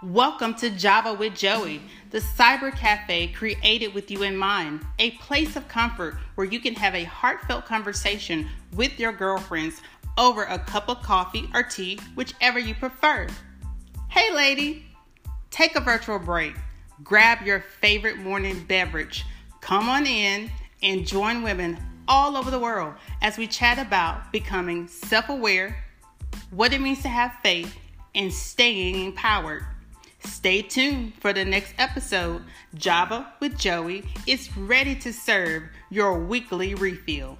Welcome to Java with Joey, the cyber cafe created with you in mind, a place of comfort where you can have a heartfelt conversation with your girlfriends over a cup of coffee or tea, whichever you prefer. Hey, lady, take a virtual break, grab your favorite morning beverage, come on in, and join women all over the world as we chat about becoming self aware, what it means to have faith, and staying empowered. Stay tuned for the next episode. Java with Joey is ready to serve your weekly refill.